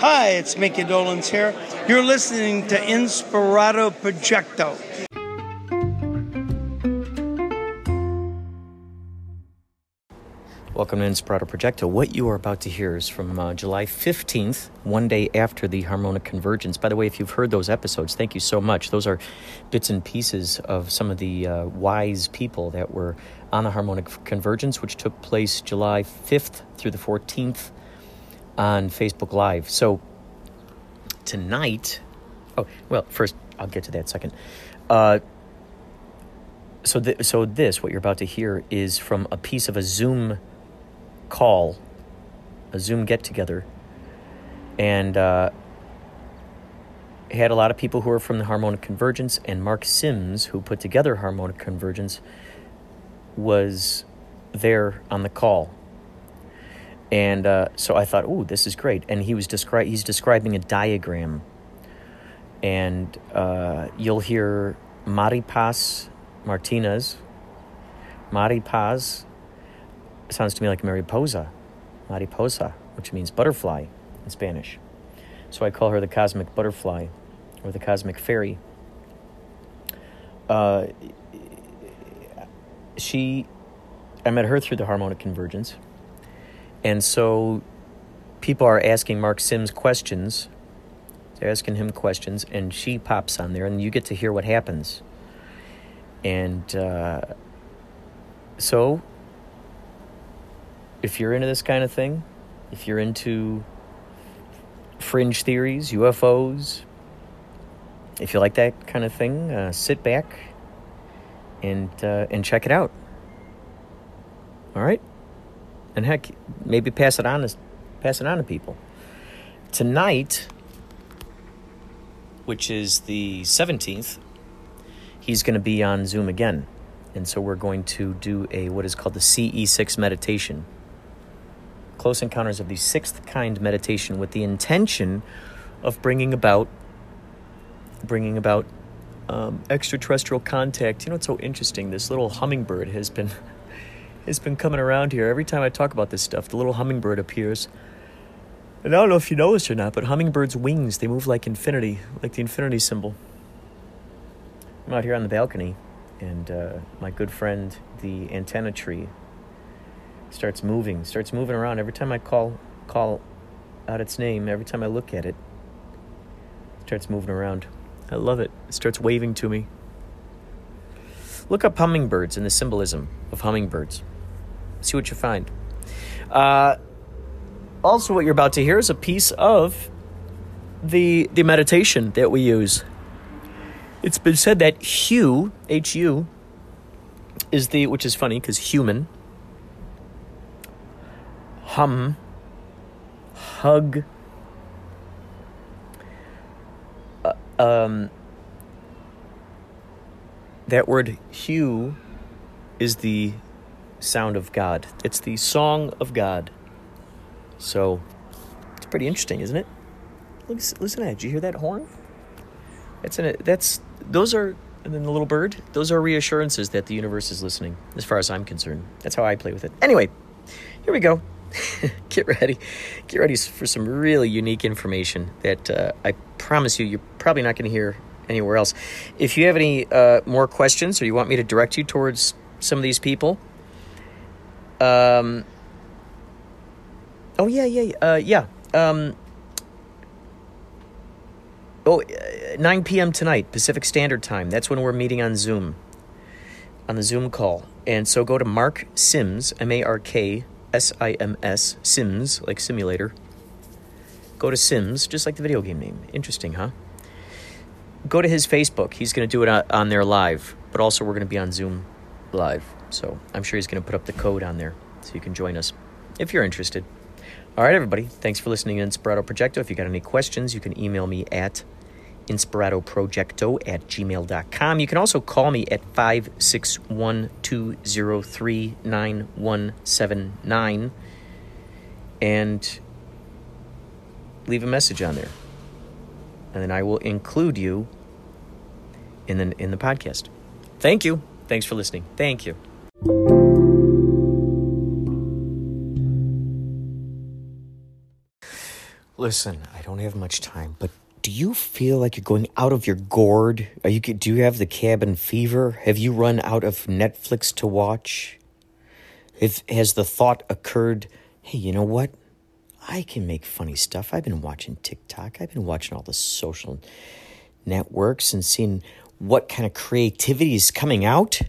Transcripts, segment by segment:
Hi, it's Micky Dolenz here. You're listening to Inspirato Projecto. Welcome to Inspirato Projecto. What you are about to hear is from uh, July 15th, one day after the harmonic convergence. By the way, if you've heard those episodes, thank you so much. Those are bits and pieces of some of the uh, wise people that were on the harmonic convergence, which took place July 5th through the 14th on Facebook Live. So tonight, oh, well, first, I'll get to that second. Uh, so, th- so this, what you're about to hear, is from a piece of a Zoom call, a Zoom get together, and uh, had a lot of people who are from the Harmonic Convergence, and Mark Sims, who put together Harmonic Convergence, was there on the call. And uh, so I thought, "Oh, this is great." And he was descri- he's describing a diagram, and uh, you'll hear Mari Paz Martinez, Mari Paz sounds to me like Mariposa, Mariposa, which means butterfly in Spanish. So I call her the cosmic butterfly or the cosmic fairy. Uh, she, I met her through the harmonic convergence. And so people are asking Mark Sims questions. They're asking him questions, and she pops on there, and you get to hear what happens. And uh, so if you're into this kind of thing, if you're into fringe theories, UFOs, if you like that kind of thing, uh, sit back and uh, and check it out. All right, and heck, maybe pass it on to pass it on to people. Tonight, which is the seventeenth, he's going to be on Zoom again, and so we're going to do a what is called the CE6 meditation. Close Encounters of the Sixth Kind meditation with the intention of bringing about bringing about um, extraterrestrial contact. You know, it's so interesting. This little hummingbird has been has been coming around here every time I talk about this stuff. The little hummingbird appears. And I don't know if you know this or not, but hummingbirds' wings, they move like infinity, like the infinity symbol. I'm out here on the balcony, and uh, my good friend, the antenna tree, starts moving, starts moving around. Every time I call call out its name, every time I look at it, it starts moving around. I love it. It starts waving to me. Look up hummingbirds and the symbolism of hummingbirds. See what you find. Uh, also, what you're about to hear is a piece of the the meditation that we use. It's been said that Hu, H U, is the which is funny because human hum, hug, uh, um, that word hue is the sound of God. It's the song of God. So it's pretty interesting, isn't it? Listen, listen to that. Did you hear that horn? That's an, that's those are and then the little bird. Those are reassurances that the universe is listening, as far as I'm concerned. That's how I play with it. Anyway, here we go. get ready. Get ready for some really unique information that uh, I promise you, you're probably not going to hear anywhere else. If you have any uh, more questions or you want me to direct you towards some of these people, um, oh, yeah, yeah, uh, yeah. Um, oh, uh, 9 p.m. tonight, Pacific Standard Time. That's when we're meeting on Zoom, on the Zoom call. And so go to Mark Sims, M A R K S I M S, Sims, like simulator. Go to Sims, just like the video game name. Interesting, huh? Go to his Facebook. He's going to do it on there live, but also we're going to be on Zoom live. So I'm sure he's going to put up the code on there so you can join us if you're interested. All right, everybody. Thanks for listening to Inspirato Projecto. If you got any questions, you can email me at inspiratoprojecto at gmail.com. You can also call me at 561 203 9179 and leave a message on there. And then I will include you in the, in the podcast. Thank you. Thanks for listening. Thank you. Listen, I don't have much time, but do you feel like you're going out of your gourd? Are you do you have the cabin fever? Have you run out of Netflix to watch? If has the thought occurred, hey, you know what? I can make funny stuff. I've been watching TikTok. I've been watching all the social networks and seeing what kind of creativity is coming out.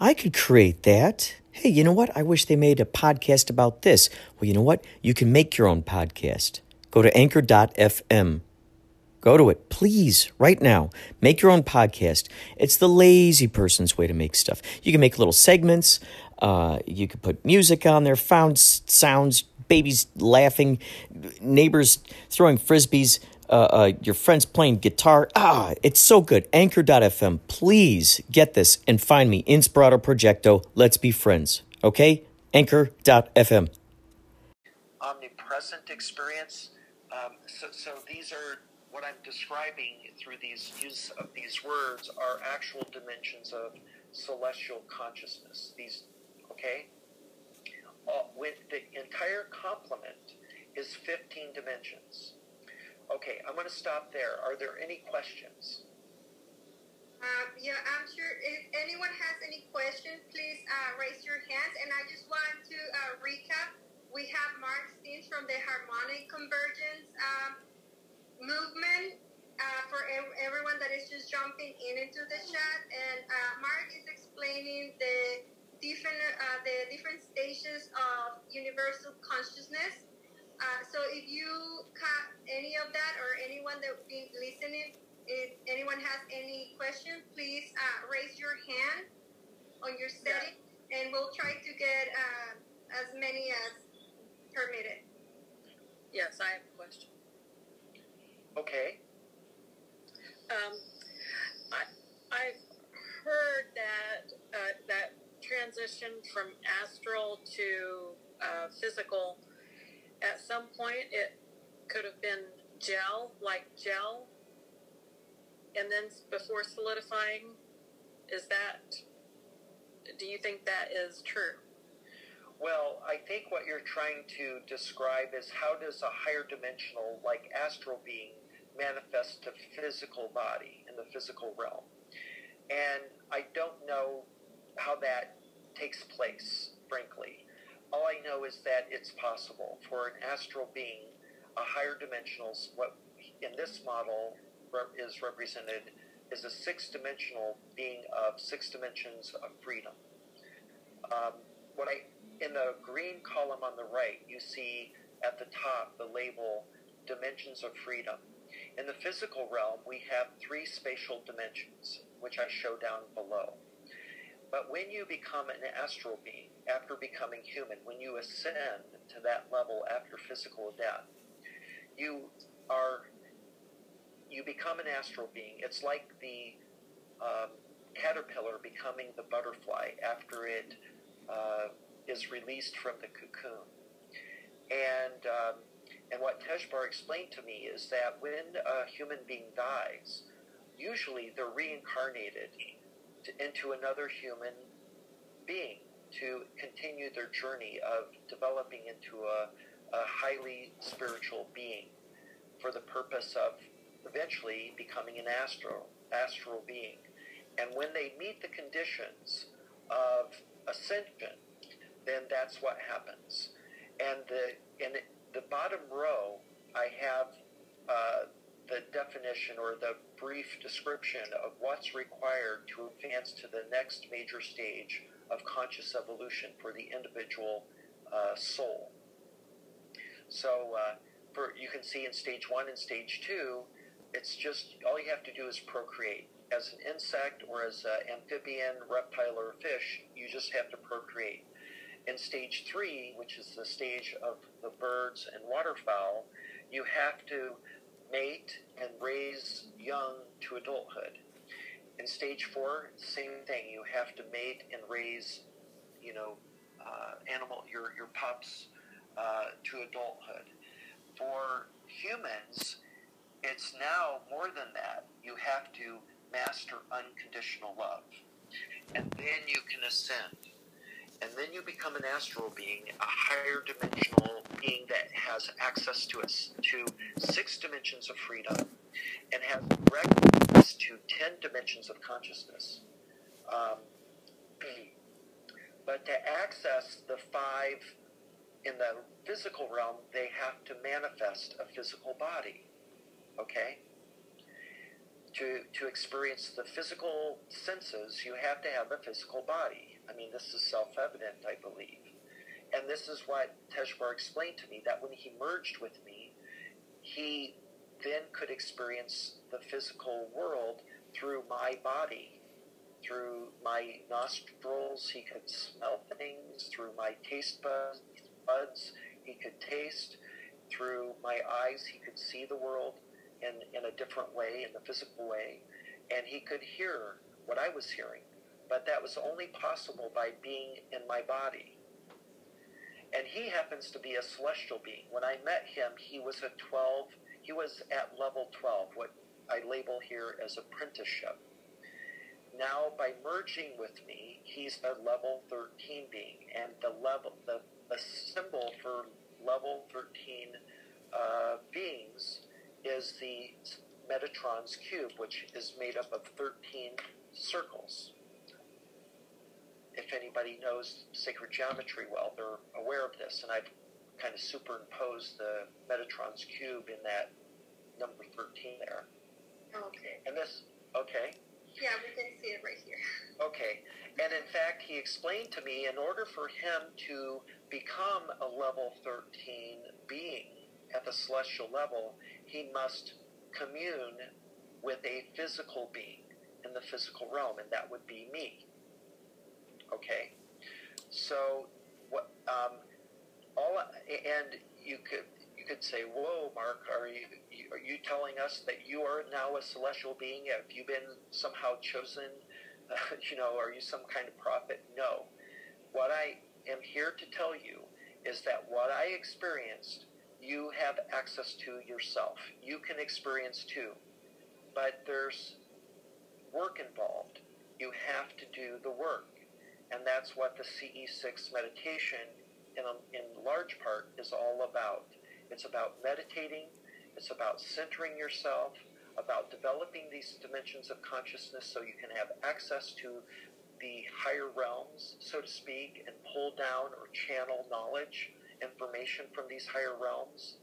I could create that. Hey, you know what? I wish they made a podcast about this. Well, you know what? You can make your own podcast. Go to anchor.fm. Go to it, please, right now. Make your own podcast. It's the lazy person's way to make stuff. You can make little segments. Uh, you could put music on there, found sounds, babies laughing, neighbors throwing frisbees, uh, uh, your friends playing guitar. Ah, it's so good. Anchor.fm. Please get this and find me. Inspirato Projecto. Let's be friends. Okay? Anchor.fm. Omnipresent experience. Um, so, so these are what I'm describing through these use of these words are actual dimensions of celestial consciousness. These, okay? Uh, with the entire complement is 15 dimensions. Okay, I'm going to stop there. Are there any questions? Um, yeah, I'm sure if anyone has any questions, please uh, raise your hands. And I just want to uh, recap. We have Mark Steens from the Harmonic Convergence um, movement uh, for ev- everyone that is just jumping in into the chat. And uh, Mark is explaining the different uh, the different stages of universal consciousness. Uh, so if you caught any of that or anyone that been listening if anyone has any questions, please uh, raise your hand on your setting, yeah. and we'll try to get uh, as many as permitted. Yes, I have a question. Okay. Um, I, I've heard that uh, that transition from astral to uh, physical, at some point it could have been gel, like gel, and then before solidifying, is that, do you think that is true? Well, I think what you're trying to describe is how does a higher dimensional, like astral being, manifest the physical body in the physical realm? And I don't know how that takes place, frankly. All I know is that it's possible for an astral being, a higher dimensional, what in this model is represented is a six-dimensional being of six dimensions of freedom. Um, what I in the green column on the right, you see at the top the label dimensions of freedom. In the physical realm, we have three spatial dimensions, which I show down below. But when you become an astral being, after becoming human, when you ascend to that level after physical death, you are you become an astral being. It's like the um, caterpillar becoming the butterfly after it uh, is released from the cocoon. And um, and what Tezjbar explained to me is that when a human being dies, usually they're reincarnated to, into another human being to continue their journey of developing into a, a highly spiritual being for the purpose of eventually becoming an astral astral being. And when they meet the conditions of ascension, then that's what happens. And the in the bottom row, I have uh, the definition or the brief description of what's required to advance to the next major stage of conscious evolution for the individual uh, soul. So, uh, for you can see in stage one and stage two, it's just all you have to do is procreate. As an insect or as an amphibian, reptile, or fish, you just have to procreate. In stage three, which is the stage of the birds and waterfowl, you have to mate and raise young to adulthood. In stage four, same thing. You have to mate and raise, you know, uh, animal your your pups uh, to adulthood. For humans, it's now more than that. You have to master unconditional love. And then you can ascend. and then you become an astral being, a higher dimensional being that has access to us to six dimensions of freedom and has direct access to ten dimensions of consciousness. Um, but to access the five in the physical realm, they have to manifest a physical body. Okay? To, to experience the physical senses, you have to have a physical body. I mean, this is self evident, I believe. And this is what Tezjbar explained to me that when he merged with me, he then could experience the physical world through my body, through my nostrils. He could smell things through my taste buds. he could taste through my eyes. He could see the world in, in a different way, in the physical way. And he could hear what I was hearing. But that was only possible by being in my body. And he happens to be a celestial being. When I met him, he was a 12, he was at level 12, what I label here as apprenticeship. Now, by merging with me, he's a level 13 being, and the level, the, the symbol for level 13 uh, beings is the Metatron's cube, which is made up of 13 circles. If anybody knows sacred geometry well, they're aware of this, and I've kind of superimpose the Metatron's cube in that number 13 there. Okay. And this, okay. Yeah, we can see it right here. Okay. And in fact, he explained to me in order for him to become a level 13 being at the celestial level, he must commune with a physical being in the physical realm, and that would be me. Okay? So, what, um, all, and you could, you could say, "Whoa, Mark, are you are you telling us that you are now a celestial being? Have you been somehow chosen? Uh, you know, are you some kind of prophet?" No. What I am here to tell you is that what I experienced, you have access to yourself. You can experience too, but there's work involved. You have to do the work, and that's what the CE6 meditation, in, a, in large part, is all about. It's about meditating, it's about centering yourself, about developing these dimensions of consciousness so you can have access to the higher realms, so to speak, and pull down or channel knowledge, information from these higher realms.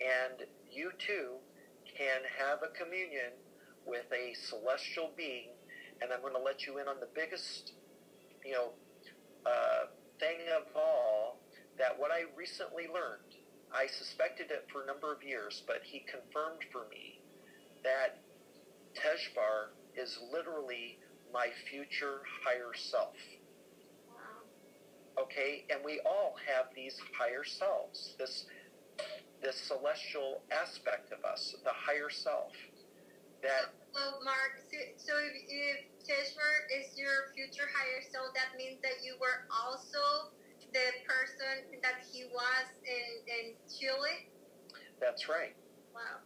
And you too can have a communion with a celestial being. And I'm going to let you in on the biggest, you know, uh, thing of all that what I recently learned I suspected it for a number of years, but he confirmed for me that Tezjbar is literally my future higher self. Okay, and we all have these higher selves, this this celestial aspect of us, the higher self. That So, Mark, so, so if, if Tezjbar is your future higher self, that means that you were also the person that he was in, in Chile. that's right. Wow.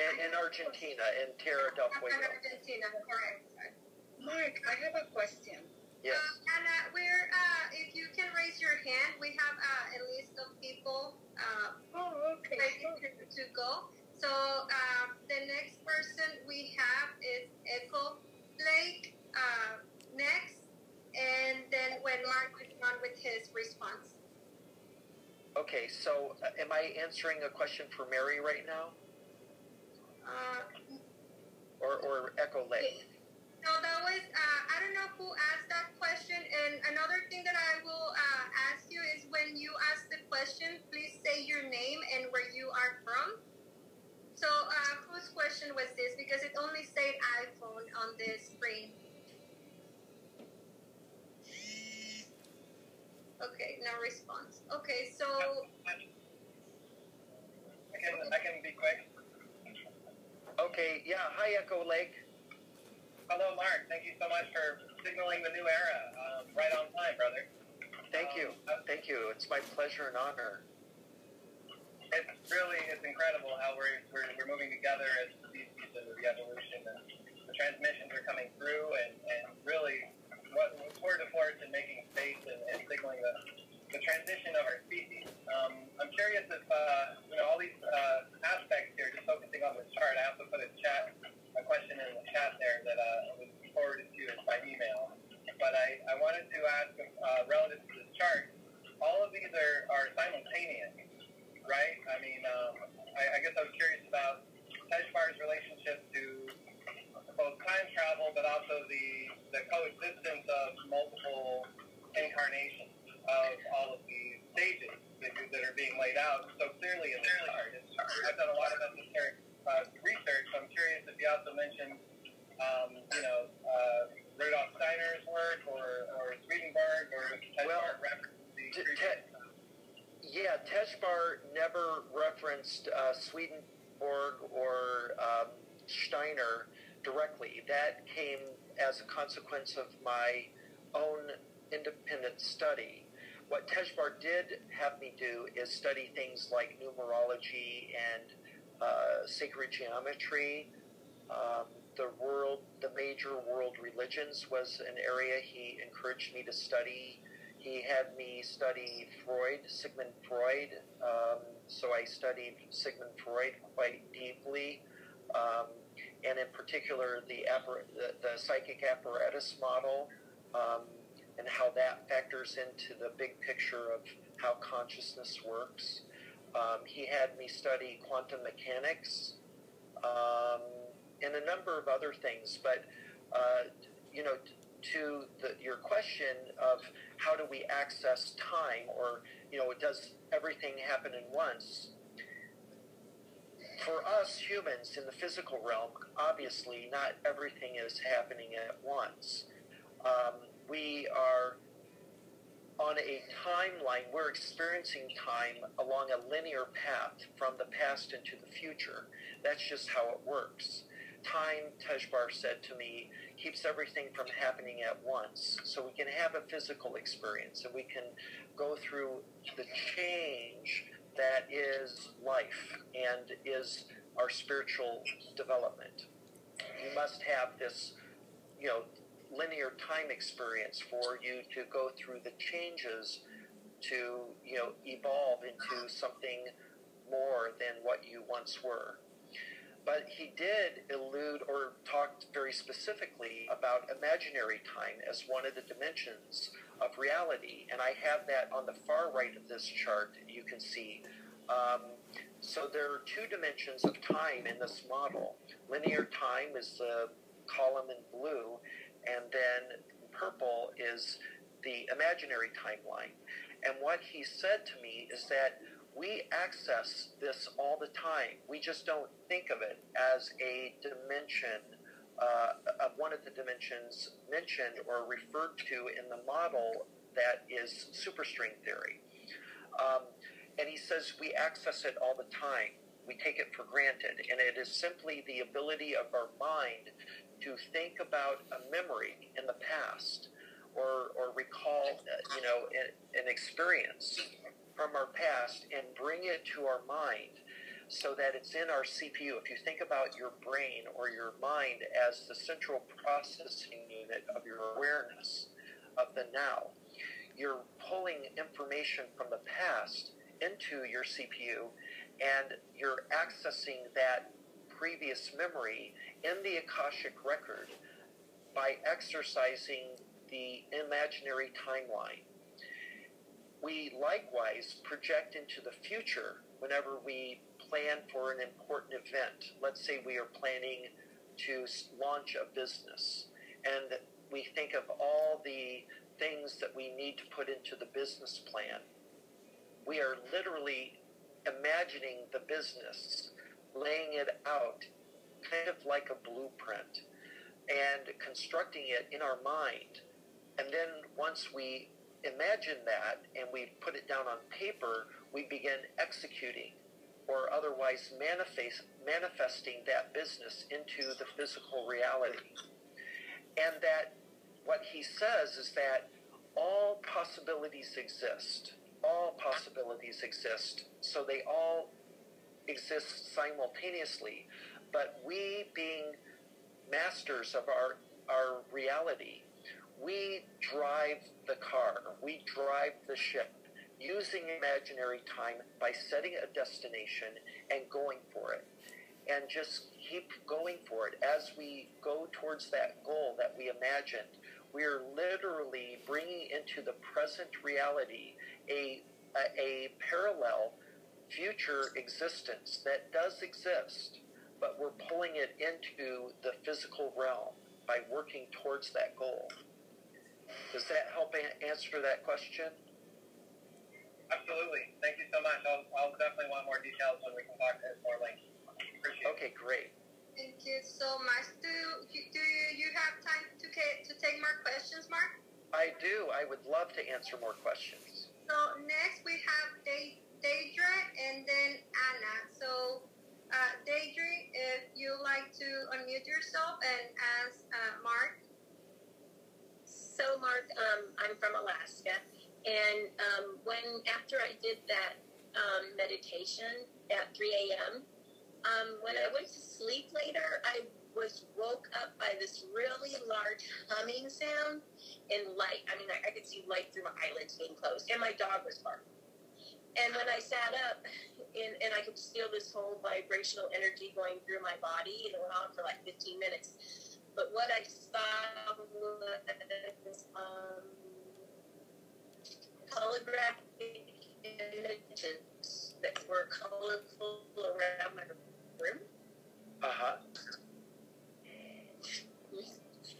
In, in Argentina, in Terra del Fuego. Argentina, correct. Mark, I have a question. Yes. Uh, and uh, we're, uh, if you can raise your hand, we have uh, a list of people uh, Oh, okay. ready to, to go. So um, the next person we have is Echo Blake uh, next, and then when Mark is on with his response. Okay, so uh, am I answering a question for Mary right now? Uh, Or, or Echo Lake? no, that was uh, I don't know who asked that question. And another thing that I will uh, ask you is when you ask the question, please say your name and where you are from. So uh, whose question was this? Because it only said iPhone on the screen. Okay, no response. Okay, so I can, I can be quick. Okay, yeah, hi Echo Lake. Hello, Mark. Thank you so much for signaling the new era. Um, right on time, brother. Thank you. Thank you. It's my pleasure and honor. It's really, it's incredible how we're, we're, we're moving together as a species into the evolution. And the transmissions are coming through, and, and really, what we're tour de force in making space condition of our species. Um, I'm curious if, uh, you know, all these uh, aspects here, just focusing on the chart, I also put a chat, a question in the chat there that uh, was forwarded to us by email. But I, I wanted to ask, uh, relative to this chart, all of these are, are simultaneous, right? I mean, um, I, I guess I was curious about Tezjbar's relationship to both time travel, but also the, the coexistence of multiple incarnations of all of these stages that, that are being laid out so clearly in the chart. I've done a lot of esoteric uh, research, so I'm curious if you also mentioned, um, you know, uh, Rudolf Steiner's work or, or Swedenborg or Tezjbar Well, referenced the T- previous- Te- yeah, Tezjbar never referenced uh, Swedenborg or um, Steiner directly. That came as a consequence of my own independent study. What Tezjbar did have me do is study things like numerology and uh, sacred geometry. Um, the world, the major world religions was an area he encouraged me to study. He had me study Freud, Sigmund Freud. Um, so I studied Sigmund Freud quite deeply, um, and in particular the, appar- the the psychic apparatus model, um, and how that factors into the big picture of how consciousness works. Um, he had me study quantum mechanics um, and a number of other things. But uh, you know, to the, your question of how do we access time, or you know, does everything happen in once? For us humans in the physical realm, obviously not everything is happening at once. Um, we are on a timeline, we're experiencing time along a linear path from the past into the future. That's just how it works. Time, Tezjbar said to me, keeps everything from happening at once. So we can have a physical experience and we can go through the change that is life and is our spiritual development. You must have this, you know, linear time experience for you to go through the changes to, you know, evolve into something more than what you once were. But he did elude or talked very specifically about imaginary time as one of the dimensions of reality. And I have that on the far right of this chart, you can see. Um, so there are two dimensions of time in this model. Linear time is the column in blue, and then purple is the imaginary timeline. And what he said to me is that we access this all the time. We just don't think of it as a dimension, uh, of one of the dimensions mentioned or referred to in the model that is superstring theory. Um, and he says we access it all the time. We take it for granted. And it is simply the ability of our mind to think about a memory in the past or, or recall, uh, you know, an, an experience from our past and bring it to our mind so that it's in our CPU. If you think about your brain or your mind as the central processing unit of your awareness of the now, you're pulling information from the past into your CPU and you're accessing that previous memory in the Akashic record by exercising the imaginary timeline. We likewise project into the future whenever we plan for an important event. Let's say we are planning to launch a business and we think of all the things that we need to put into the business plan. We are literally imagining the business, laying it out kind of like a blueprint and constructing it in our mind. And then once we imagine that and we put it down on paper, we begin executing or otherwise manifest, manifesting that business into the physical reality. And that what he says is that all possibilities exist. All possibilities exist. So they all exist simultaneously. But we, being masters of our, our reality, we drive the car, we drive the ship using imaginary time by setting a destination and going for it. And just keep going for it. As we go towards that goal that we imagined, we are literally bringing into the present reality a, a, a parallel future existence that does exist, but we're pulling it into the physical realm by working towards that goal. Does that help answer that question? Absolutely. Thank you so much. I'll, I'll definitely want more details when we can talk to more links. Appreciate it. Okay, great. Thank you so much. Do you, do you, you have time to ca- to take more questions, Mark? I do. I would love to answer more questions. So next we have Day, Daedra and then Anna. So uh, Daedra, if you like to unmute yourself and ask uh, Mark. So, Mark, um, I'm from Alaska, and um, when after I did that um, meditation at 3 a.m., um, when I went to sleep later, I was woke up by this really large humming sound and light. I mean, I, I could see light through my eyelids being closed, and my dog was barking. And when I sat up, and, and I could feel this whole vibrational energy going through my body, and it went on for like 15 minutes. But what I saw was um, holographic images that were colorful around my room. Uh huh.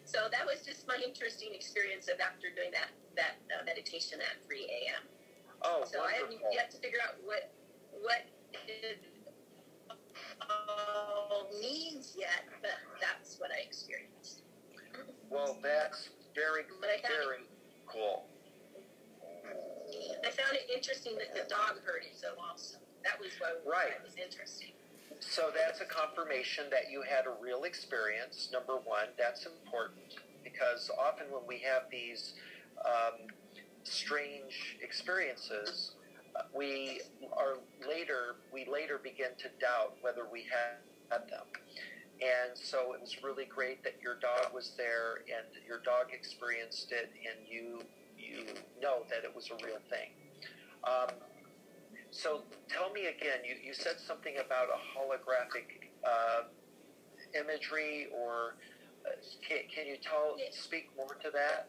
So that was just my interesting experience of after doing that that uh, meditation at 3 a.m. Oh, So I haven't yet to figure out what what it all means yet, but that's what I experienced. Well, that's very, very cool. I found it interesting that the dog heard it so also. That was what Right. was interesting. So that's a confirmation that you had a real experience. Number one, that's important because often when we have these um, strange experiences, uh, we are later we later begin to doubt whether we had, had them. And so it was really great that your dog was there and your dog experienced it, and you you know that it was a real thing. Um, so tell me again, you, you said something about a holographic uh, imagery, or uh, can, can you tell speak more to that?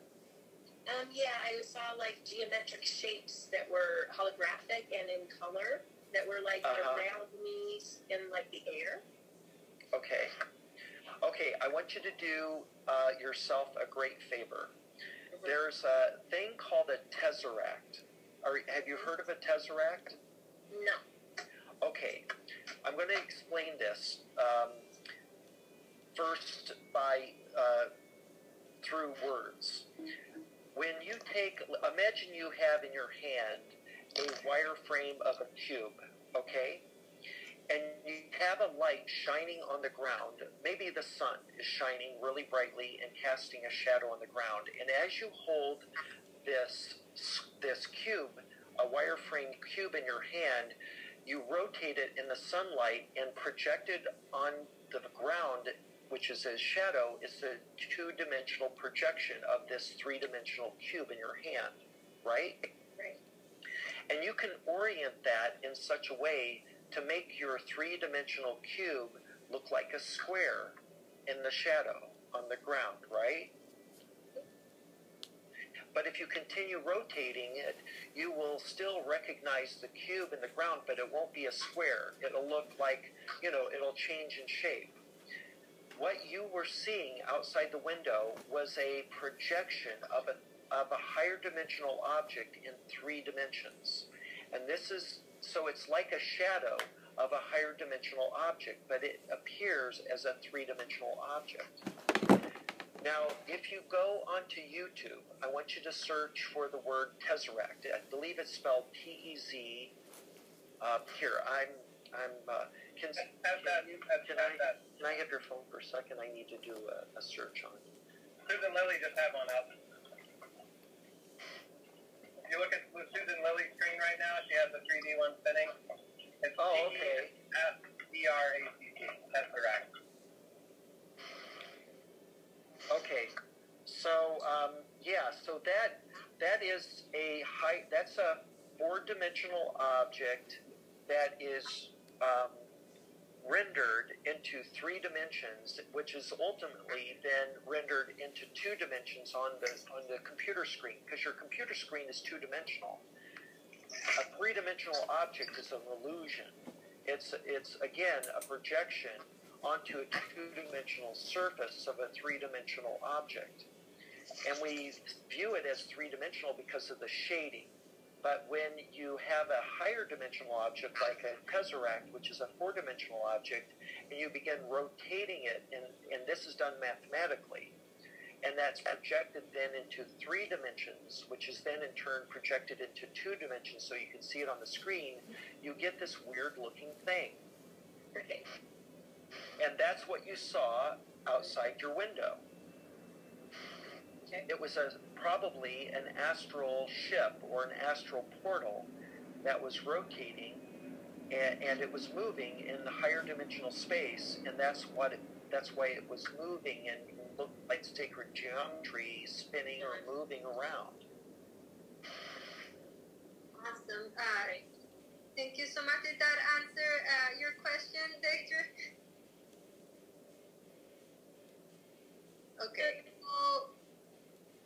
Um, yeah, I saw like geometric shapes that were holographic and in color that were like Uh-huh. around me in like the air. Okay. Okay, I want you to do uh, yourself a great favor. There's a thing called a tesseract. Are, have you heard of a tesseract? No. Okay, I'm going to explain this um, first by uh, through words. When you take, imagine you have in your hand a wireframe of a cube, okay? And you have a light shining on the ground. Maybe the sun is shining really brightly and casting a shadow on the ground. And as you hold this this cube, a wireframe cube in your hand, you rotate it in the sunlight and project it on the ground, which is a shadow, is a two-dimensional projection of this three-dimensional cube in your hand, right? Right. And you can orient that in such a way to make your three-dimensional cube look like a square in the shadow on the ground, right? But if you continue rotating it, you will still recognize the cube in the ground, but it won't be a square. It'll look like, you know, it'll change in shape. What you were seeing outside the window was a projection of a, of a higher dimensional object in three dimensions. And this is, so it's like a shadow of a higher dimensional object, but it appears as a three dimensional object. Now, if you go onto YouTube, I want you to search for the word Tesseract. I believe it's spelled T-E-Z. Uh, here, I'm, I'm. Uh, can, Have that, can, you, have, can, I, that. can I have your phone for a second? I need to do a, a search on. it. Susan Lilly just had one up. You look at Susan Lilly's screen right now, she has the 3D one spinning. It's Oh, okay. T-E-S-E-R-A-C-T, Tesseract. Okay, so um, yeah, so that that is a high. That's a four dimensional object that is um, rendered into three dimensions, which is ultimately then rendered into two dimensions on the on the computer screen, because your computer screen is two dimensional. A three dimensional object is an illusion. It's it's again a projection onto a two dimensional surface of a three dimensional object. And we view it as three dimensional because of the shading. But when you have a higher dimensional object like a tesseract, which is a four dimensional object, and you begin rotating it, and, and this is done mathematically, and that's projected then into three dimensions, which is then in turn projected into two dimensions so you can see it on the screen, you get this weird looking thing. And that's what you saw outside your window. It was a probably an astral ship or an astral portal that was rotating and, and it was moving in the higher dimensional space and that's what it, that's why it was moving and looked like sacred geometry spinning or moving around. Awesome. Uh, thank you so much. Did that answer uh, your question, Victor? Okay.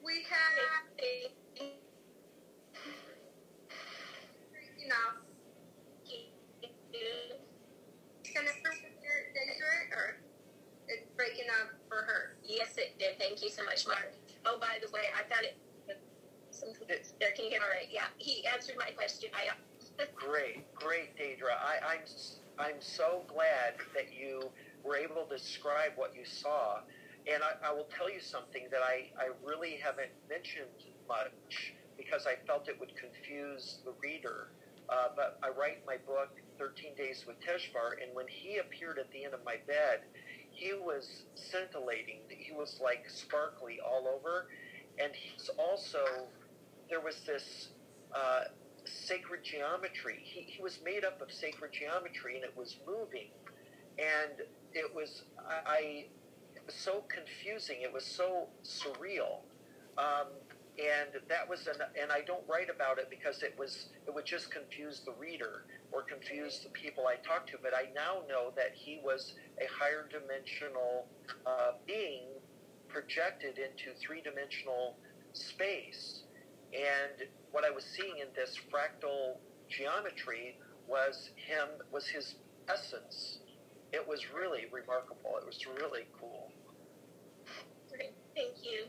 So we have enough. Can everyone hear Victor, or it's breaking up for her? Yes, it did. Thank you so much, Mark. Oh, by the way, I found it. Some, there, can you get all right? Yeah, he answered my question. I. Great, great, Deidre. I, I'm I'm so glad that you were able to describe what you saw. And I, I will tell you something that I, I really haven't mentioned much because I felt it would confuse the reader. Uh, but I write my book, 13 Days with Tezjbar, and when he appeared at the end of my bed, he was scintillating. He was like sparkly all over. And he's also, there was this uh, sacred geometry. He, he was made up of sacred geometry and it was moving. And it was, I, so confusing. It was so surreal. Um, and that was an, and I don't write about it because it was it would just confuse the reader or confuse the people I talked to. But I now know that he was a higher dimensional uh, being projected into three dimensional space. And what I was seeing in this fractal geometry was him was his essence. It was really remarkable. It was really cool. Great. Thank you.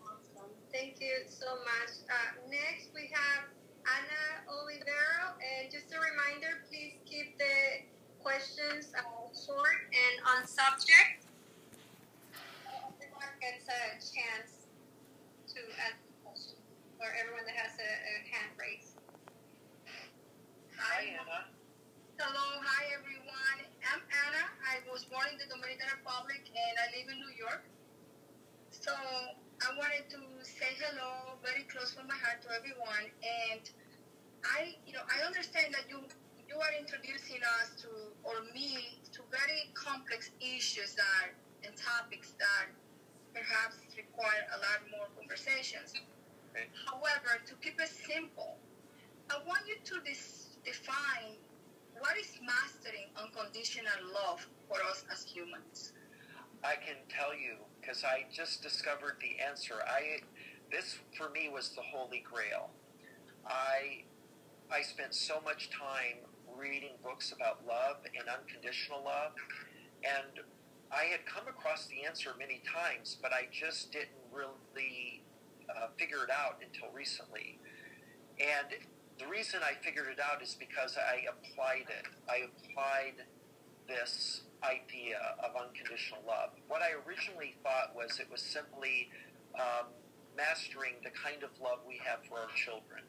Awesome. Thank you so much. Uh, next, we have Ana Olivero. And just a reminder, please keep the questions uh, short and on subject. Everyone gets a chance to ask a question, or everyone that has a, a hand raised. Hi, Anna. Hello, hi everyone. I'm Anna. I was born in the Dominican Republic and I live in New York. So I wanted to say hello, very close from my heart to everyone. And I, you know, I understand that you you are introducing us to, or me, to very complex issues that and topics that perhaps require a lot more conversations. Okay. However, to keep it simple, I want you to dis- define what is mastering unconditional love for us as humans. I can tell you because I just discovered the answer. I this for me was the holy grail. I I spent so much time reading books about love and unconditional love, and I had come across the answer many times, but I just didn't really uh, figure it out until recently. And the reason I figured it out is because I applied it. I applied this idea of unconditional love. What I originally thought was it was simply um, mastering the kind of love we have for our children.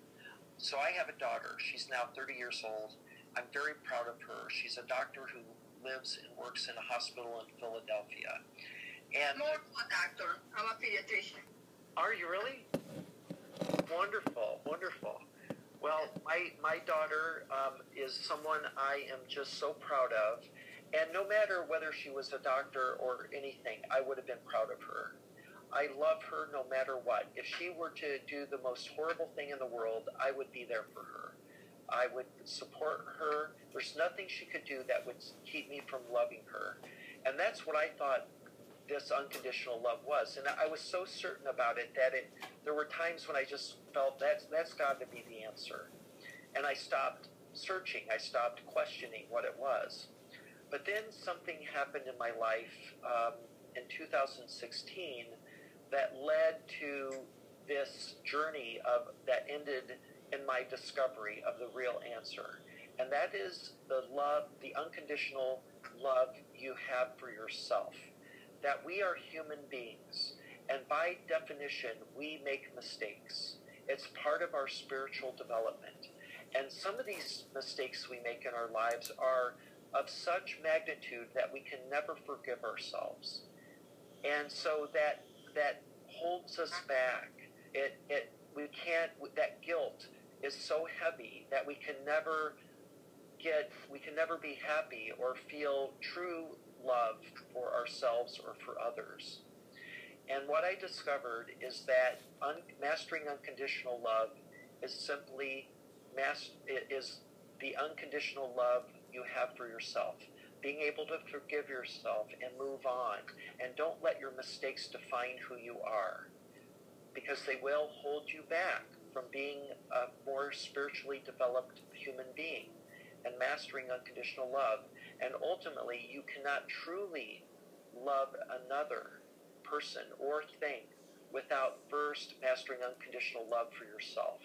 So I have a daughter. She's now 30 years old. I'm very proud of her. She's a doctor who lives and works in a hospital in Philadelphia. And More a doctor. I'm a pediatrician. are you really? Wonderful, wonderful. Well, my my daughter um, is someone I am just so proud of, and no matter whether she was a doctor or anything, I would have been proud of her. I love her no matter what. If she were to do the most horrible thing in the world, I would be there for her. I would support her. There's nothing she could do that would keep me from loving her. And that's what I thought this unconditional love was. And I was so certain about it that it there were times when I just felt that's that's got to be the answer. And I stopped searching. I stopped questioning what it was. But then something happened in my life um, in 2016 that led to this journey of that ended in my discovery of the real answer. And that is the love, the unconditional love you have for yourself. That we are human beings. And by definition, we make mistakes. It's part of our spiritual development. And some of these mistakes we make in our lives are of such magnitude that we can never forgive ourselves. And so that that holds us back. It it we can't that guilt is so heavy that we can never get we can never be happy or feel true love for ourselves or for others. And what I discovered is that un- mastering unconditional love is simply mas- is the unconditional love you have for yourself. Being able to forgive yourself and move on. And don't let your mistakes define who you are because they will hold you back from being a more spiritually developed human being and mastering unconditional love. And ultimately, you cannot truly love another person or thing without first mastering unconditional love for yourself.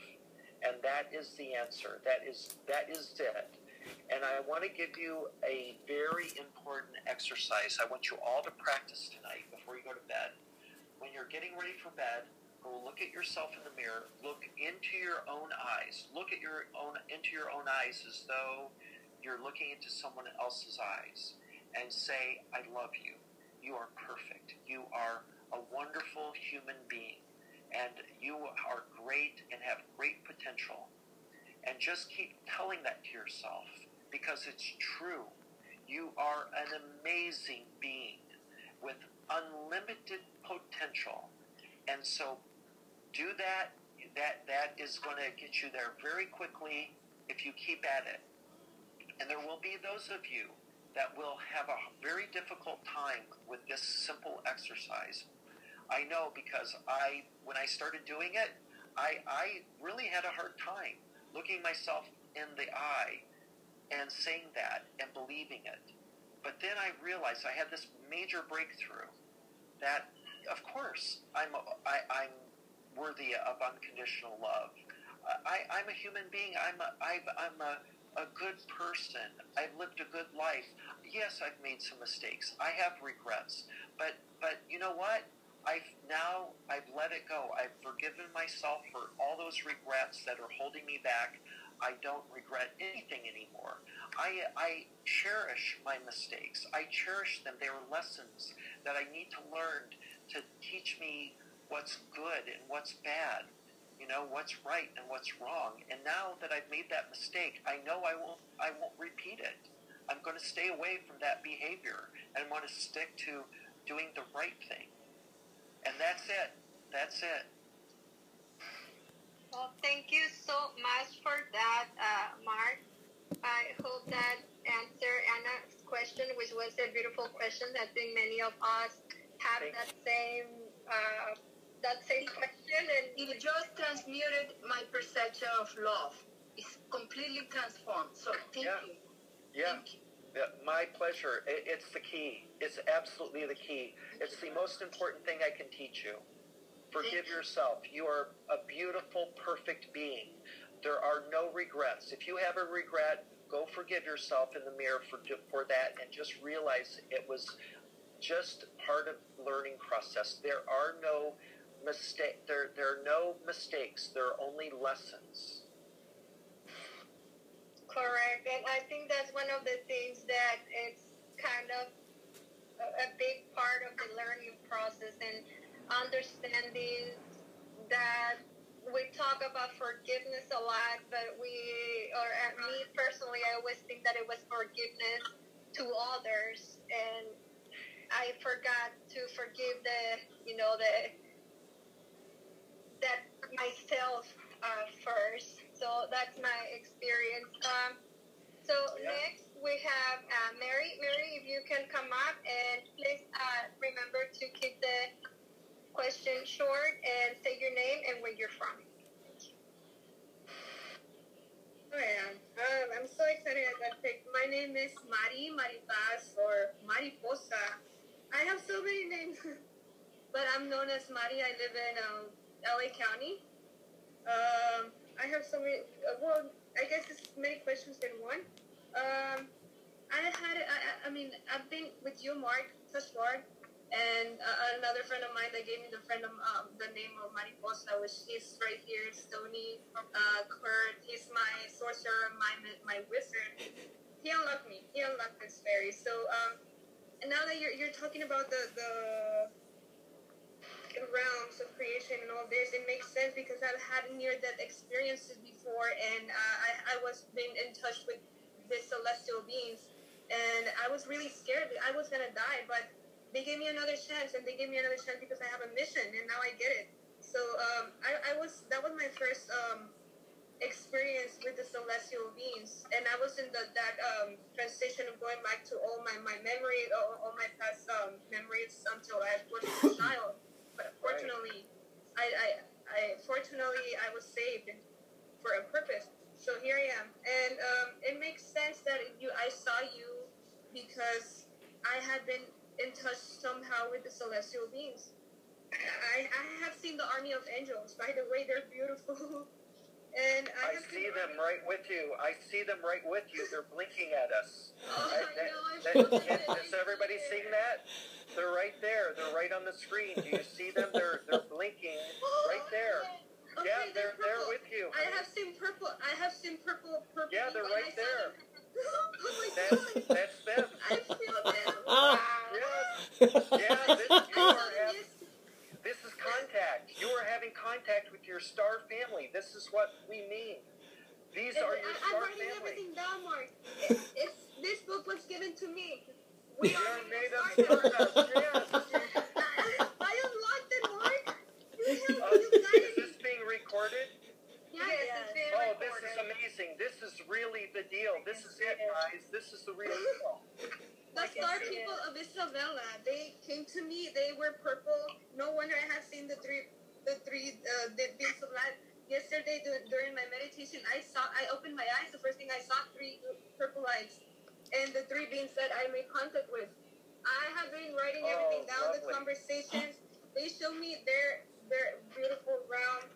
And that is the answer. That is that is it. And I want to give you a very important exercise. I want you all to practice tonight before you go to bed. When you're getting ready for bed, go look at yourself in the mirror. Look into your own eyes. Look at your own into your own eyes as though you're looking into someone else's eyes and say, "I love you. You are perfect. You are a wonderful human being." and you are great and have great potential. And just keep telling that to yourself because it's true. You are an amazing being with unlimited potential. And so do that. That that is going to get you there very quickly if you keep at it. And there will be those of you that will have a very difficult time with this simple exercise I know because I, when I started doing it, I, I really had a hard time looking myself in the eye and saying that and believing it. But then I realized I had this major breakthrough that, of course, I'm, I, I'm worthy of unconditional love. I, I'm a human being. I'm a, I've, I'm a, a good person. I've lived a good life. Yes, I've made some mistakes. I have regrets. But, but you know what? I've now I've let it go. I've forgiven myself for all those regrets that are holding me back. I don't regret anything anymore. I I cherish my mistakes. I cherish them. They are lessons that I need to learn to teach me what's good and what's bad. You know, what's right and what's wrong. And now that I've made that mistake, I know I won't I won't repeat it. I'm going to stay away from that behavior and want to stick to doing the right thing. And that's it. That's it. Well, thank you so much for that, uh, Mark. I hope that answered Anna's question, which was a beautiful question. I think many of us have Thank that same uh, that same question, and It just transmuted my perception of love. It's completely transformed. So thank Yeah. you. Yeah. Thank you. My pleasure. It's the key. It's absolutely the key. It's the most important thing I can teach you. Forgive yourself. You are a beautiful, perfect being. There are no regrets. If you have a regret, go forgive yourself in the mirror for for that, and just realize it was just part of the learning process. There are no mistake. There there are no mistakes. There are only lessons. Correct. And I think that's one of the things that it's kind of a, big part of the learning process and understanding that we talk about forgiveness a lot, but we, or me personally, I always think that it was forgiveness to others, and I forgot to forgive the, you know, the that myself uh, first. So that's my experience. Um, so Yeah. next we have uh, Mary. Mary, if you can come up and please uh, remember to keep the question short and say your name and where you're from. Oh yeah. Um, I'm so excited I got picked. My name is Mari Maripaz or Mariposa. I have so many names, but I'm known as Mari. I live in um, LA County. Um, I have so many. Uh, well, I guess it's many questions in one. Um, I had. I, I- mean, I've been with you, Mark, Tezjbar, and uh, another friend of mine that gave me the friend of um, the name of Mariposa, which is right here, Stony uh, Kurt. He's my sorcerer, my my wizard. He unlocked me. He unlocked this fairy. So, um, and now that you're you're talking about the the realms of creation and all this, it makes sense because I've had near-death experiences before, and uh, I I was being in touch with the celestial beings, and I was really scared. I was gonna die, but they gave me another chance, and they gave me another chance because I have a mission, and now I get it. So um, I, I was that was my first um, experience with the celestial beings, and I was in the that um, transition of going back to all my my memory, all, all my past um, memories until I was a child. But fortunately, I, I I fortunately I was saved for a purpose. So here I am, and um, it makes sense that you I saw you because I had been in touch somehow with the celestial beings. I, I have seen the army of angels. By the way, they're beautiful. And I I, see them right with you. I see them right with you. They're blinking at us. Oh, I- I know. I. Does everybody seeing that? They're right there. They're right on the screen. Do you see them? They're they're blinking right there. Okay, Yeah, they're they're purple. with you. I have seen purple. I have seen purple. Purple. Yeah, they're right there. oh That's that's them. I feel them. Ah. Yes. Yeah. This, you are having, this is contact. You are having contact with your star family. This is what we mean. These are I, your I'm writing family. everything down, Mark. It, it's this book was given to me. We are are made of star stardust. Yes. I unlocked it, Mark. You have Uh, you got is this being recorded? Yes, it's being Oh, this is amazing. This is really the deal. This is it, guys. This is the real deal. The star people of Isabella, they came to me. They were purple. No wonder I have seen the three, the three, uh, the beams of light. Yesterday dur- during my meditation, I saw. I opened my eyes. The first thing I saw three purple lights, and the three beings that I made contact with. I have been writing Oh, everything down. The conversations. They show me their their beautiful realm.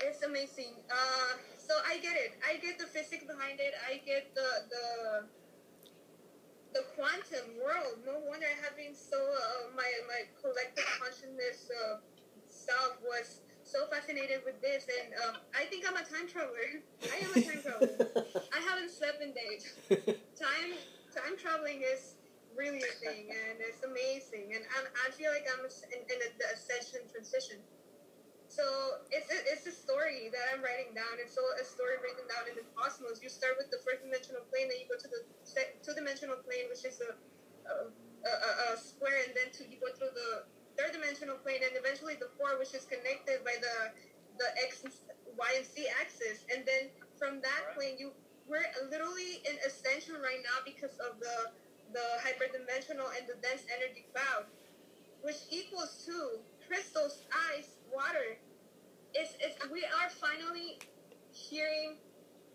It's amazing. Uh, so I get it. I get the physics behind it. I get the the the quantum world. No wonder I have been so uh, my my collective consciousness uh, self was so fascinated with this, and um, I think I'm a time traveler. I am a time traveler. I haven't slept in days. Time time traveling is really a thing, and it's amazing. And I'm, I feel like I'm in, in a, the ascension transition. So it's a, it's a story that I'm writing down. It's a, a story written down in the cosmos. You start with the first dimensional plane, then you go to the two dimensional plane, which is a a, a, a square, and then to, you go through the third dimensional plane, and eventually the four, which is connected by the the x, y, and z axis. And then from that plane, you we're literally in ascension right now because of the the hyperdimensional and the dense energy cloud, which equals to crystals, ice, water. It's, it's we are finally hearing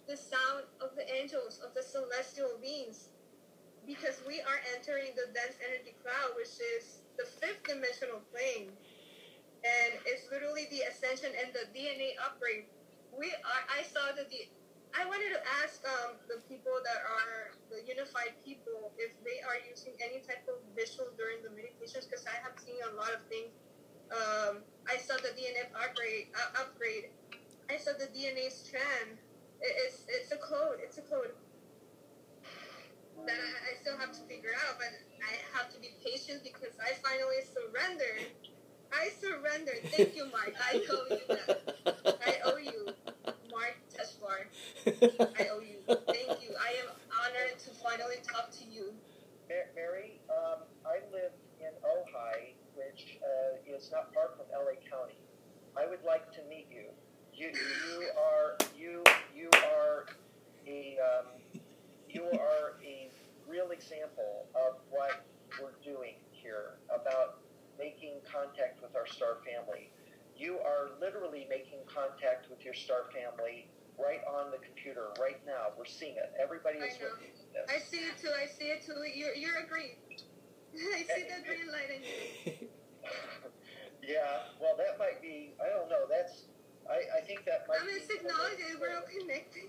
the sound of the angels, of the celestial beings, because we are entering the dense energy cloud, which is the fifth dimensional plane, and it's literally the ascension and the DNA upgrade. We are. I saw the. I wanted to ask um, the people that are the unified people if they are using any type of visual during the meditations because I have seen a lot of things. Um, I saw the DNA upgrade. Uh, upgrade. I saw the DNA strand. It, it's it's a code. It's a code that I, I still have to figure out, but I have to be patient because I finally surrendered. I surrendered. Thank you, Mike. I owe you that. I owe you, I owe you. Thank you. I am honored to finally talk to you. Mary, um, I live in Ojai, which uh, is not far from LA County. I would like to meet you. You, you are you you are a um, you are a real example of what we're doing here about making contact with our star family. You are literally making contact with your star family right on the computer right now. We're seeing it. Everybody is looking at I see it too. I see it too. You're you're agreed. I see the green light in you. yeah, well, that might be. I don't know. That's. I, I think that might. I mean, it's be a technology. lens We're all connected.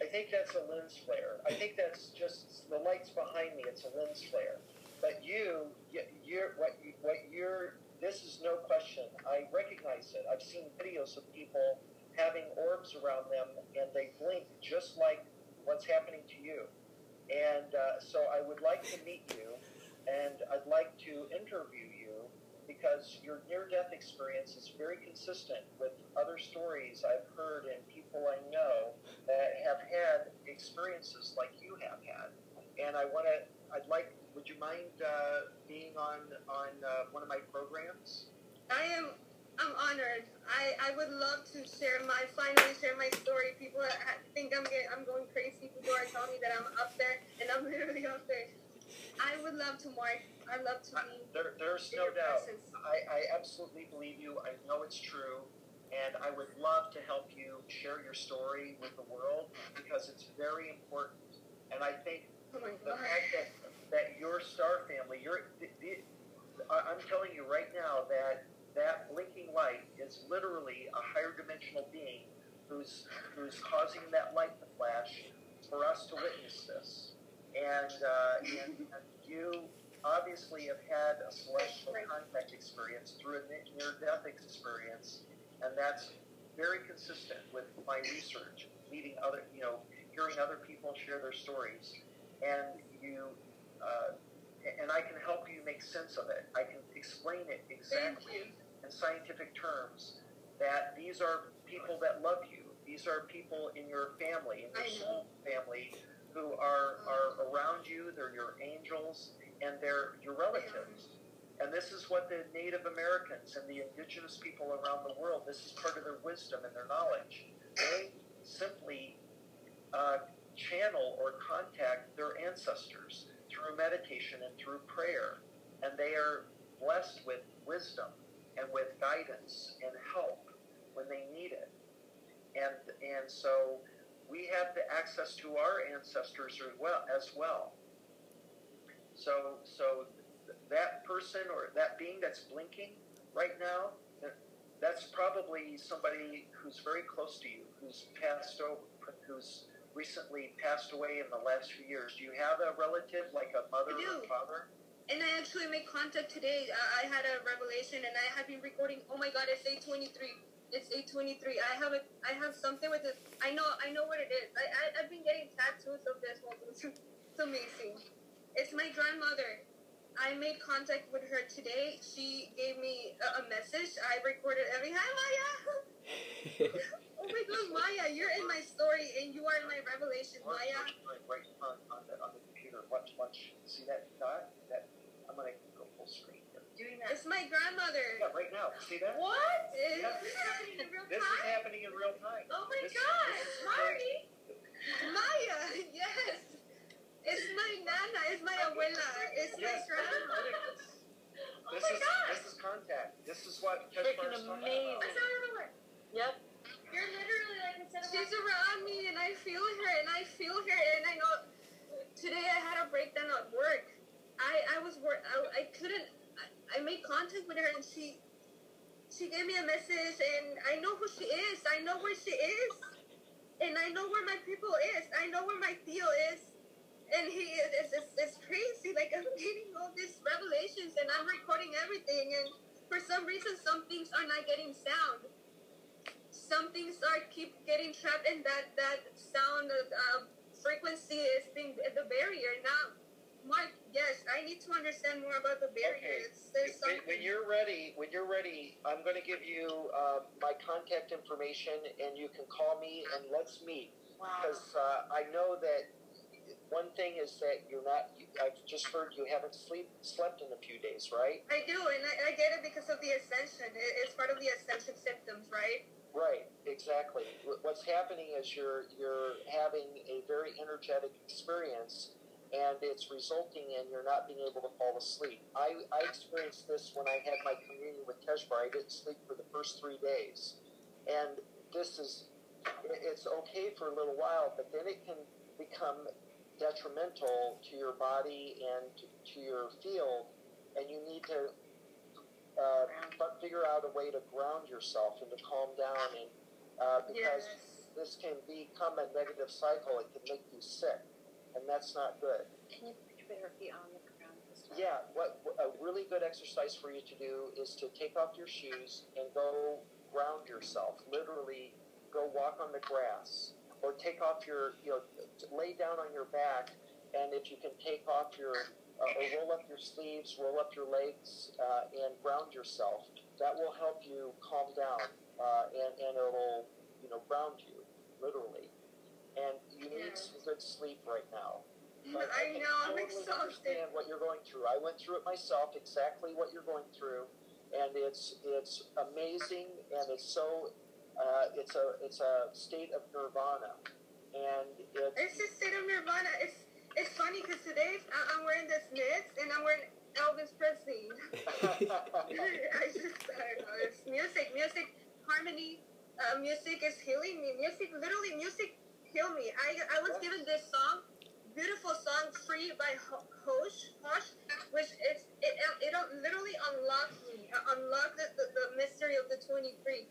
I think that's a lens flare. I think that's just the lights behind me. It's a lens flare. But you, you're what you, what you're. This is no question. I recognize it. I've seen videos of people having orbs around them, and they blink just like what's happening to you. And uh, so I would like to meet you, and I'd like to interview you because your near-death experience is very consistent with other stories I've heard and people I know that have had experiences like you have had. And I want to, I'd like, would you mind uh, being on on uh, one of my programs? I am. I'm honored. I, I would love to share my finally share my story. People think I'm getting, I'm going crazy. People are telling me that I'm up there, and I'm literally up there. I would love to, Mark. I love to be There, there's no doubt. presence. I, I absolutely believe you. I know it's true. And I would love to help you share your story with the world because it's very important. And I think Oh my the fact that, that your star family, you're, the, the, I'm telling you right now that that blinking light is literally a higher dimensional being who's who's causing that light to flash for us to witness this. And, uh, and, and you obviously have had a celestial contact experience through a near-death experience, and that's very consistent with my research, meeting other, you know, hearing other people share their stories, and you, uh, and I can help you make sense of it. I can explain it exactly. In scientific terms that these are people that love you. These are people in your family, in your soul family, who are, are around you. They're your angels and they're your relatives. And this is what the Native Americans and the indigenous people around the world, this is part of their wisdom and their knowledge. They simply uh, channel or contact their ancestors through meditation and through prayer. And they are blessed with wisdom and with guidance and help when they need it. And, and so we have the access to our ancestors as well. As well. So, so that person or that being that's blinking right now, that's probably somebody who's very close to you, who's passed over, who's recently passed away in the last few years. Do you have a relative like a mother or do. father? And I actually made contact today. I, I had a revelation, and I have been recording. Oh my God, it's eight twenty three. It's eight twenty three. I have a, I have something with it. I know, I know what it is. I, I I've been getting tattoos of this one. It's, it's amazing. It's my grandmother. I made contact with her today. She gave me a, a message. I recorded every. Hi, Maya. oh my God, Maya, you're in my story, and you are in my revelation, Maya. watch, right on, on the on the computer. Watch, watch. See that dot? That I'm gonna go full screen here. Doing that. It's my grandmother. Yeah, right now. See that? What? Is Yeah. this happening in real time? This is happening in real time. Oh my This- God, this is- Mari! Maya, yes. It's my nana, it's my abuela, it's my Yes, grandma. this Oh this my is God. this is contact. This is what Freaking amazing. I saw her everywhere. Yep. You're literally like instead of She's around me and I feel her and I feel her and I know today I had a breakdown at work. I, I was I, I couldn't I, I made contact with her and she she gave me a message and I know who she is. I know where she is. And I know where my people is. I know where my Theo is. And he is it's, it's, it's crazy. Like I'm getting all these revelations and I'm recording everything and for some reason some things are not getting sound some things are keep getting trapped in that that sound uh, frequency is being the barrier now mark yes i need to understand more about the barriers. Okay. There's When, when you're ready, when you're ready, I'm going to give you uh, my contact information, and you can call me and let's meet. Because uh, I know that one thing is that you're not. I've just heard you haven't sleep slept in a few days, right? i do and I, I get it because of the ascension it's part of the ascension symptoms right Right, exactly. What's happening is you're you're having a very energetic experience, and it's resulting in you're not being able to fall asleep. I, I experienced this when I had my communion with Tezjbar. I didn't sleep for the first three days, and this is, it's okay for a little while, but then it can become detrimental to your body and to, to your field, and you need to uh, but figure out a way to ground yourself and to calm down, and uh, because Yes. this can become a negative cycle, it can make you sick, and that's not good. Can you put her feet on the ground this time? Yeah, what a really good exercise for you to do is to take off your shoes and go ground yourself. Literally, go walk on the grass, or take off your, you know, lay down on your back, and if you can take off your, uh, or roll up your sleeves, roll up your legs, uh, and ground yourself. That will help you calm down, uh, and and it'll, you know, ground you, literally. You need some good sleep right now. But I can know, I'm totally exhausted. understand what you're going through. I went through it myself, exactly what you're going through, and it's it's amazing, and it's so uh, it's a it's a state of nirvana, and it's It's a state of nirvana. It's it's funny because today I- I'm wearing this knits and I'm wearing Elvis Presley. I just I don't know. It's music, music, harmony. Uh, music is healing me. Music, literally, music heal me. I I was given this song, beautiful song, "Free" by Hosh, Hosh, which it's it it literally unlocked me, unlocked the, the, the mystery of the twenty three.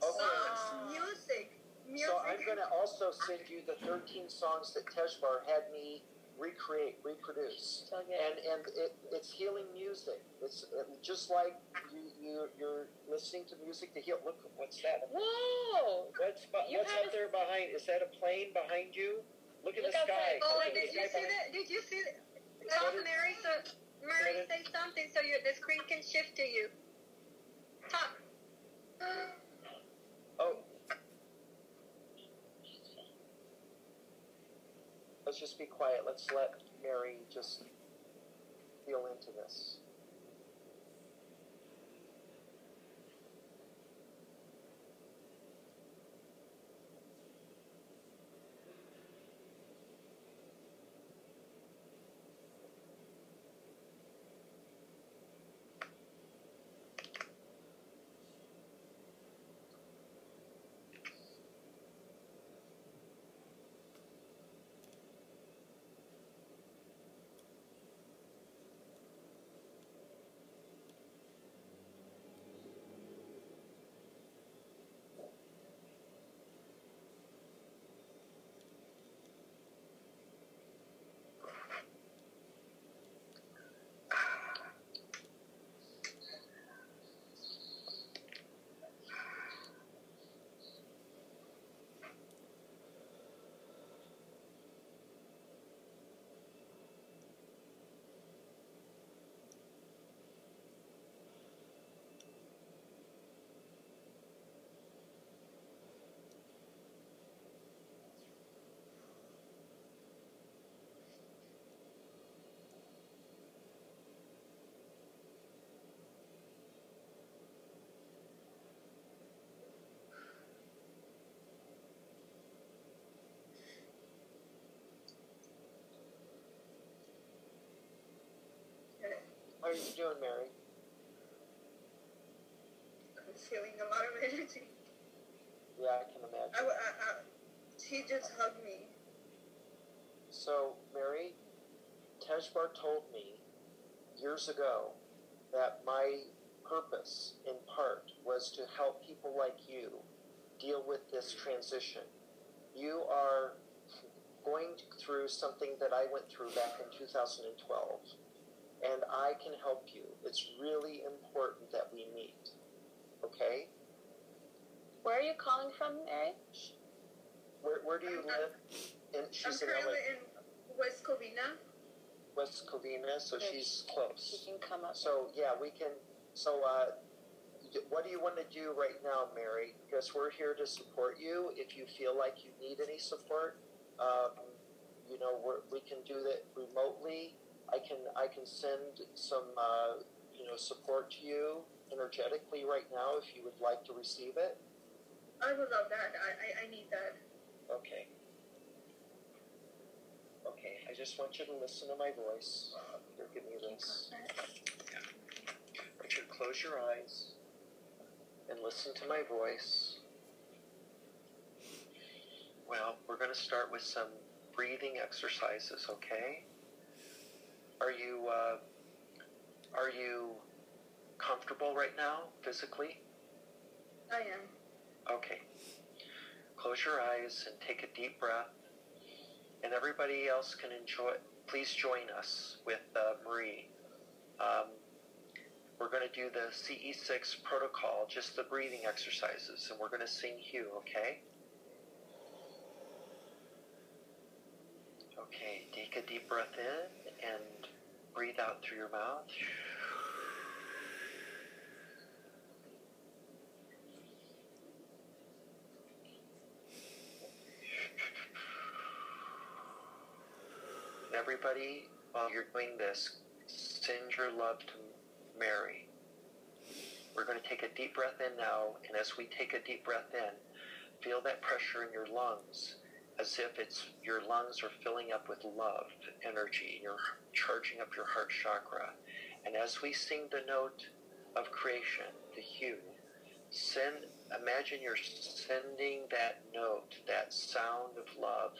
Okay. Songs, music, music. so I'm going to also send you the 13 songs that Tezjbar had me recreate, reproduce. So and and it, it's healing music. It's just like you, you you're listening to music to heal. Look, what's that? Whoa! What's You what's up a- there behind? Is that a plane behind you? Look at Look the sky. outside. Oh, Look did you see behind- that? Did you see that? Tell Mary so Mary say something so your the screen can shift to you. Talk. Let's just be quiet. Let's let Mary just feel into this. How are you doing, Mary? I'm feeling a lot of energy. Yeah, I can imagine. I, I, I, she just hugged me. So, Mary, Tezjbar told me years ago that my purpose, in part, was to help people like you deal with this transition. You are going through something that I went through back in 2012, and I can help you. It's really important that we meet. Okay? Where are you calling from, Mary? Where, where do you live? And I'm she's in in West Covina. West Covina, so Yes. she's close. She can come up. So yeah, we can. So uh, what do you want to do right now, Mary? Because we're here to support you. If you feel like you need any support, um, you know, we're, we can do that remotely. I can I can send some uh, you know support to you energetically right now if you would like to receive it. I would love that. I, I, I need that. Okay. Okay, I just want you to listen to my voice. Here, give me this. Richard, close your eyes and listen to my voice. Well, we're going to start with some breathing exercises, okay? Are you uh, are you comfortable right now physically? I am. Okay. Close your eyes and take a deep breath. And everybody else can enjoy. Please join us with uh, Marie. Um, we're going to do the CE6 protocol, just the breathing exercises, and we're going to sing HU, okay? Okay, take a deep breath in and breathe out through your mouth. Everybody, while you're doing this, send your love to Mary. We're going to take a deep breath in now, and as we take a deep breath in, feel that pressure in your lungs as if it's your lungs are filling up with love energy. You're charging up your heart chakra. And as we sing the note of creation, the HU, send imagine you're sending that note, that sound of love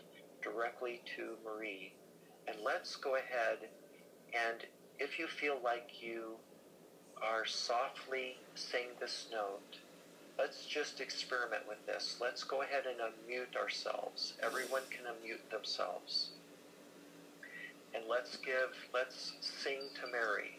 directly to Marie. And let's go ahead and if you feel like you are softly saying this note, let's just experiment with this. Let's go ahead and unmute ourselves. Everyone can unmute themselves. And let's give, let's sing to Mary.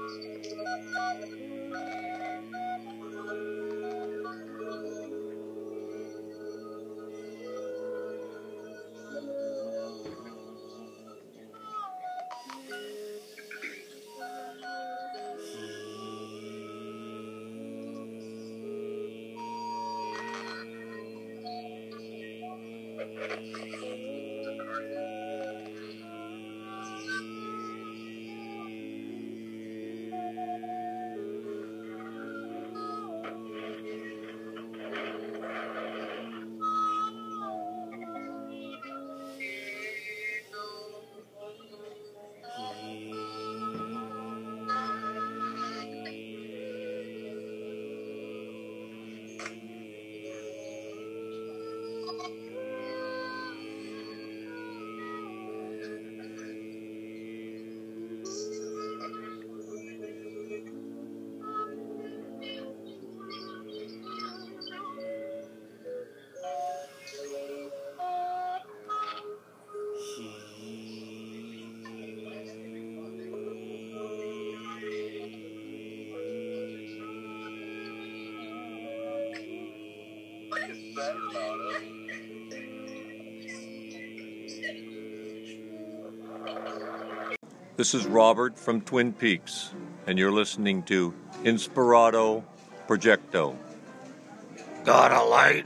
This is Robert from Twin Peaks, and you're listening to Inspirato Projecto. Got a light?